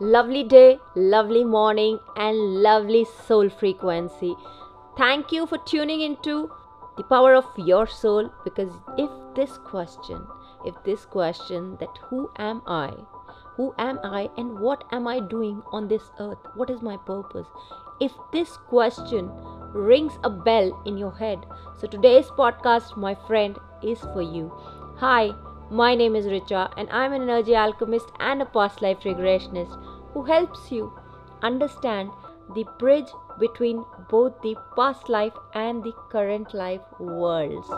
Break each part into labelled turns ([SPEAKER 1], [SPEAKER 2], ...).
[SPEAKER 1] lovely day, lovely morning, and lovely soul frequency. Thank you for tuning into the power of your soul because if this question, if this question that who am I, who am I, and what am I doing on this earth, what is my purpose, if this question rings a bell in your head, so today's podcast, my friend, is for you. Hi, my name is Richa, and I'm an energy alchemist and a past life regressionist who helps you understand the bridge between both the past life and the current life worlds.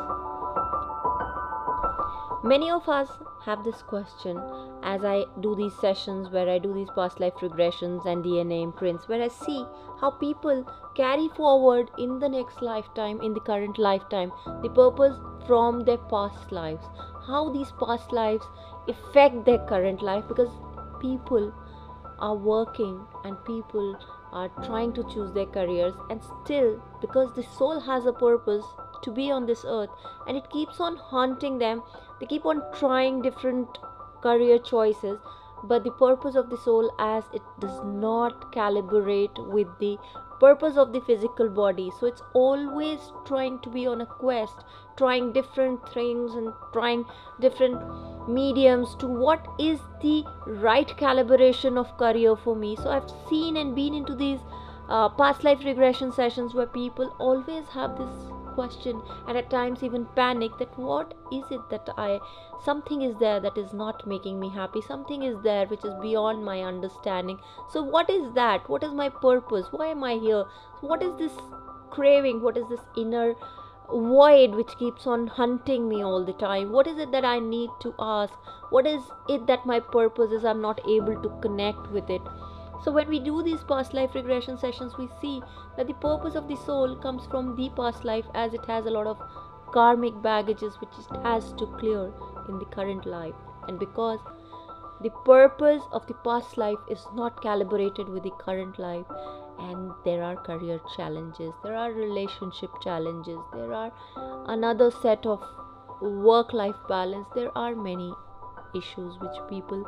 [SPEAKER 1] Many of us have this question as I do these sessions where I do these past life regressions and DNA imprints, where I see how people carry forward in the next lifetime, in the current lifetime, the purpose from their past lives, how these past lives affect their current life because people are working and people are trying to choose their careers and still because the soul has a purpose to be on this earth and it keeps on haunting them they keep on trying different career choices but the purpose of the soul as it does not calibrate with the purpose of the physical body. So it's always trying to be on a quest trying different things and trying different mediums to what is the right calibration of career for me. So i've seen and been into these uh, past life regression sessions where people always have this question and at times even panic that what is it that i something is there that is not making me happy something is there which is beyond my understanding. So what is that? What is my purpose? Why am i here? What is this craving? What is this inner void which keeps on hunting me all the time. What is it that i need to ask? What is it that my purpose is? I'm not able to connect with it. So when we do these past life regression sessions we see that the purpose of the soul comes from the past life as it has a lot of karmic baggages which it has to clear in the current life. And because the purpose of the past life is not calibrated with the current life. And there are career challenges there are relationship challenges there are another set of work life balance there are many issues which people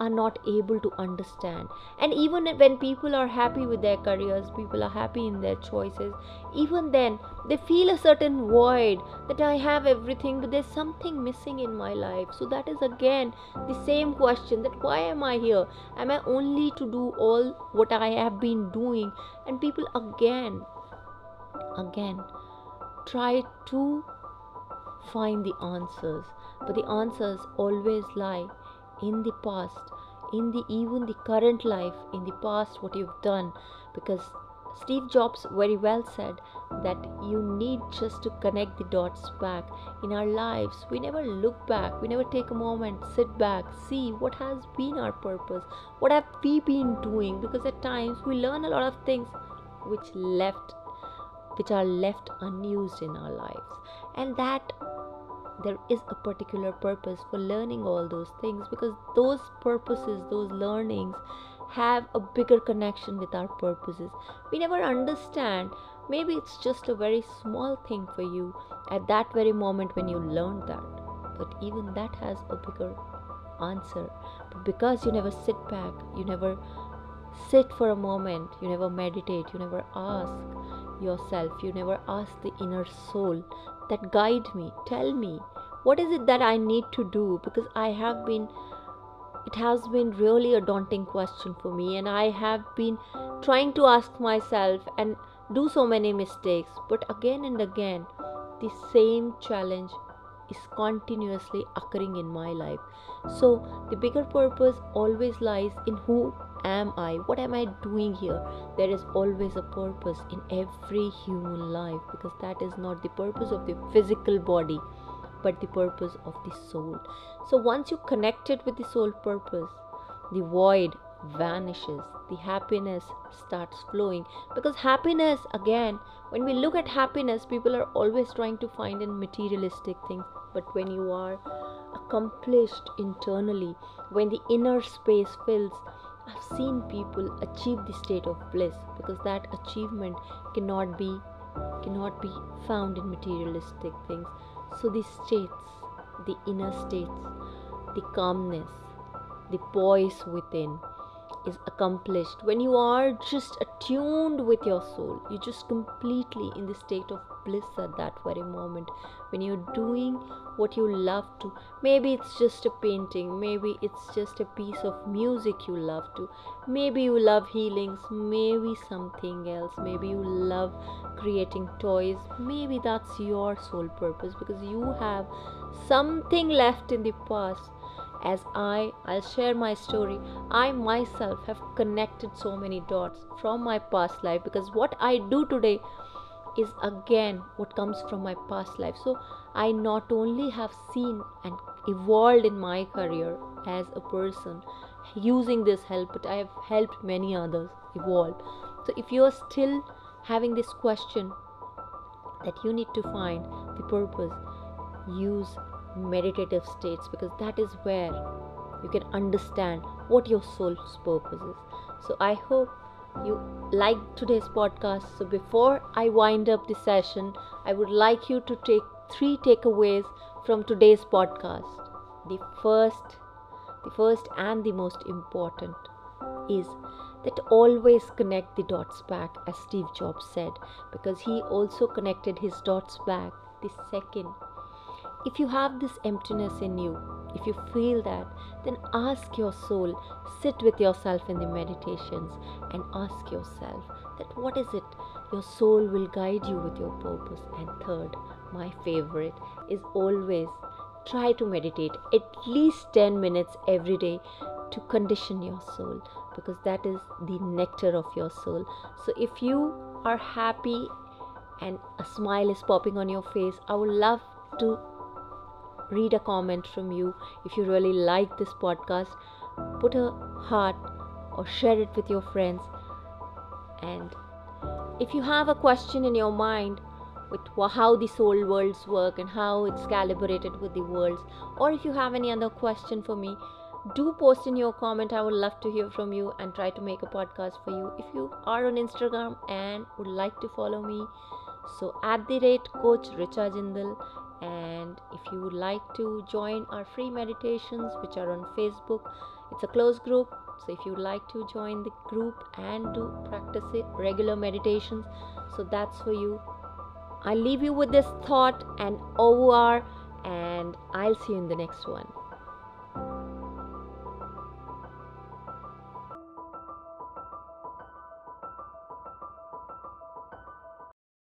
[SPEAKER 1] are not able to understand. And even when people are happy with their careers people are happy in their choices even then they feel a certain void that i have everything but there's something missing in my life. So that is again the same question that why am i here? Am i only to do all what i have been doing? And people again again try to find the answers but the answers always lie in the past in the even the current life in the past what you've done. Because steve jobs very well said that you need just to connect the dots back. In our lives we never look back. We never take a moment sit back see what has been our purpose. What have we been doing? Because at times we learn a lot of things which left which are left unused in our lives. And that there is a particular purpose for learning all those things because those purposes, those learnings have a bigger connection with our purposes. We never understand. Maybe it's just a very small thing for you at that very moment when you learned that. But even that has a bigger answer. But because you never sit back, you never sit for a moment, you never meditate, you never ask yourself, you never ask the inner soul that guide me. Tell me what is it that i need to do? Because i have been it has been really a daunting question for me and i have been trying to ask myself and do so many mistakes. But again and again the same challenge is continuously occurring in my life. So the bigger purpose always lies in who am I? What am I doing here? There is always a purpose in every human life because that is not the purpose of the physical body but the purpose of the soul. So once you connect it with the soul purpose, the void vanishes, the happiness starts flowing. Because happiness, again, when we look at happiness, people are always trying to find in materialistic things. But when you are accomplished internally, when the inner space fills, I've seen people achieve the state of bliss because that achievement cannot be cannot be found in materialistic things. So the states, the inner states, the calmness, the poise within, is accomplished when you are just attuned with your soul you're just completely in the state of bliss at that very moment when you're doing what you love to maybe it's just a painting maybe it's just a piece of music you love to maybe you love healings maybe something else maybe you love creating toys maybe that's your sole purpose because you have something left in the past as I, I'll share my story. I myself have connected so many dots from my past life because what I do today is again what comes from my past life. So I not only have seen and evolved in my career as a person using this help, but I have helped many others evolve. So if you are still having this question that you need to find the purpose, use meditative states because that is where you can understand what your soul's purpose is. So I hope you like today's podcast. So before I wind up the session, I would like you to take three takeaways from today's podcast. The first, the first and the most important is that always connect the dots back as Steve Jobs said because he also connected his dots back the second if you have this emptiness in you, if you feel that, then ask your soul, sit with yourself in the meditations and ask yourself that what is it your soul will guide you with your purpose. And third, my favorite is always try to meditate at least 10 minutes every day to condition your soul because that is the nectar of your soul. So if you are happy and a smile is popping on your face, I would love to read a comment from you. If you really like this podcast, put a heart or share it with your friends. And if you have a question in your mind with how the soul worlds work and how it's calibrated with the worlds, or if you have any other question for me, do post in your comment. I would love to hear from you and try to make a podcast for you. If you are on Instagram and would like to follow me, so at the rate coach Richa Jindal and if you would like to join our free meditations which are on facebook it's a closed group. So if you would like to join the group and do practice it regular meditations so that's for you. I leave you with this thought and over and i'll see you in the next one